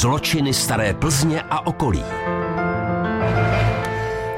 Zločiny staré Plzně a okolí.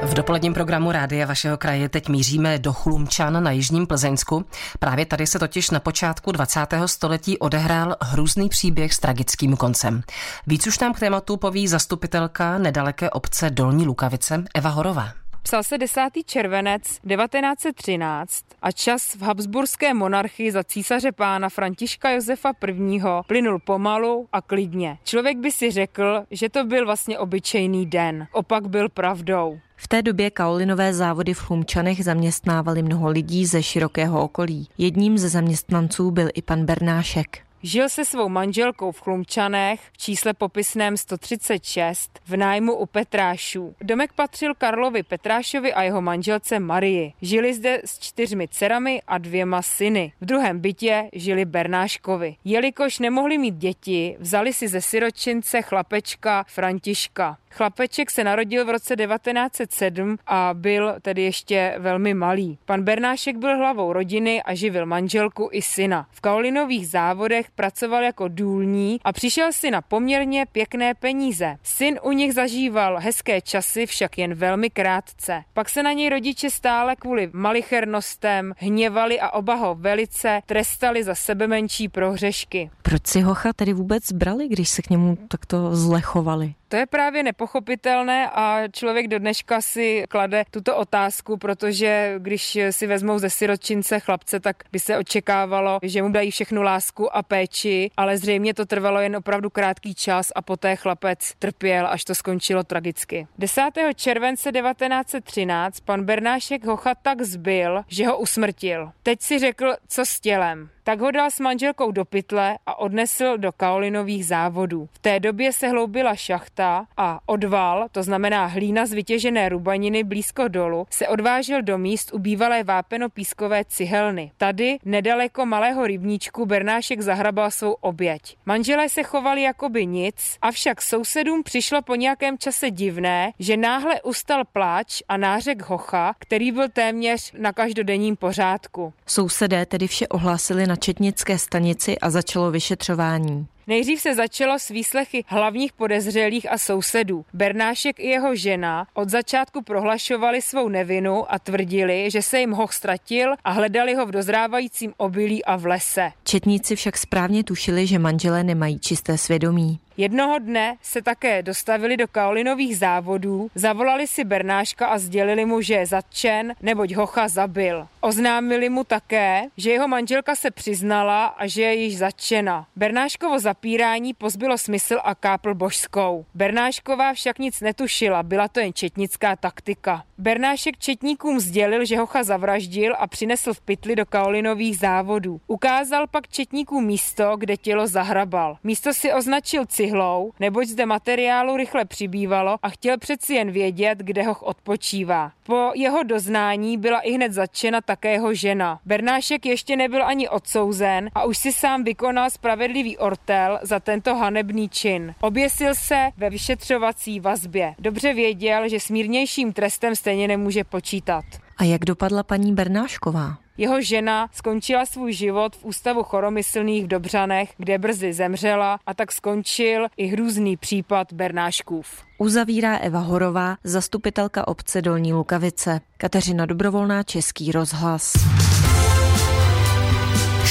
V dopoledním programu Rádia vašeho kraje teď míříme do Chlumčan na Jižním Plzeňsku. Právě tady se totiž na počátku 20. století odehrál hrůzný příběh s tragickým koncem. Víc už nám k tématu poví zastupitelka nedaleké obce Dolní Lukavice Eva Horová. Psal se 10. červenec 1913 a čas v Habsburské monarchii za císaře pána Františka Josefa I. plynul pomalu a klidně. Člověk by si řekl, že to byl vlastně obyčejný den. Opak byl pravdou. V té době kaolinové závody v Chlumčanech zaměstnávali mnoho lidí ze širokého okolí. Jedním ze zaměstnanců byl i pan Bernášek. Žil se svou manželkou v Chlumčanech v čísle popisném 136 v nájmu u Petrášů. Domek patřil Karlovi Petrášovi a jeho manželce Marii. Žili zde s čtyřmi dcerami a dvěma syny. V druhém bytě žili Bernáškovi. Jelikož nemohli mít děti, vzali si ze siročince chlapečka Františka. Chlapeček se narodil v roce 1907 a byl tedy ještě velmi malý. Pan Bernášek byl hlavou rodiny a živil manželku i syna. V kaolinových závodech pracoval jako důlní a přišel si na poměrně pěkné peníze. Syn u nich zažíval hezké časy, však jen velmi krátce. Pak se na něj rodiče stále kvůli malichernostem hněvali a oba ho velice trestali za sebe menší prohřešky. Proč si hocha tedy vůbec brali, když se k němu takto zlechovali? To je právě nepochopitelné a člověk do dneška si klade tuto otázku, protože když si vezmou ze sirotčince chlapce, tak by se očekávalo, že mu dají všechnu lásku a péči, ale zřejmě to trvalo jen opravdu krátký čas a poté chlapec trpěl, až to skončilo tragicky. 10. července 1913 pan Bernášek Hocha tak zbyl, že ho usmrtil. Teď si řekl, co s tělem tak ho dal s manželkou do pytle a odnesl do kaolinových závodů. V té době se hloubila šachta a odval, to znamená hlína z vytěžené rubaniny blízko dolu, se odvážel do míst u bývalé vápeno-pískové cihelny. Tady, nedaleko malého rybníčku, Bernášek zahrabal svou oběť. Manželé se chovali jako by nic, avšak sousedům přišlo po nějakém čase divné, že náhle ustal pláč a nářek hocha, který byl téměř na každodenním pořádku. Sousedé tedy vše ohlásili na na četnické stanici a začalo vyšetřování. Nejdřív se začalo s výslechy hlavních podezřelých a sousedů. Bernášek i jeho žena od začátku prohlašovali svou nevinu a tvrdili, že se jim hoch ztratil a hledali ho v dozrávajícím obilí a v lese. Četníci však správně tušili, že manželé nemají čisté svědomí. Jednoho dne se také dostavili do kaolinových závodů, zavolali si Bernáška a sdělili mu, že je zatčen, neboť Hocha zabil. Oznámili mu také, že jeho manželka se přiznala a že je již zatčena. Bernáškovo zapírání pozbylo smysl a kápl božskou. Bernášková však nic netušila, byla to jen četnická taktika. Bernášek četníkům sdělil, že Hocha zavraždil a přinesl v pytli do kaolinových závodů. Ukázal pak četníkům místo, kde tělo zahrabal. Místo si označil cihlou, neboť zde materiálu rychle přibývalo a chtěl přeci jen vědět, kde ho odpočívá. Po jeho doznání byla i hned zatčena také jeho žena. Bernášek ještě nebyl ani odsouzen a už si sám vykonal spravedlivý ortel za tento hanebný čin. Oběsil se ve vyšetřovací vazbě. Dobře věděl, že s mírnějším trestem stejně nemůže počítat. A jak dopadla paní Bernášková? Jeho žena skončila svůj život v ústavu choromyslných v Dobřanech, kde brzy zemřela a tak skončil i hrůzný případ Bernáškův. Uzavírá Eva Horová, zastupitelka obce Dolní Lukavice. Kateřina Dobrovolná, Český rozhlas.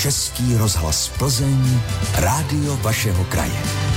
Český rozhlas Plzeň, rádio vašeho kraje.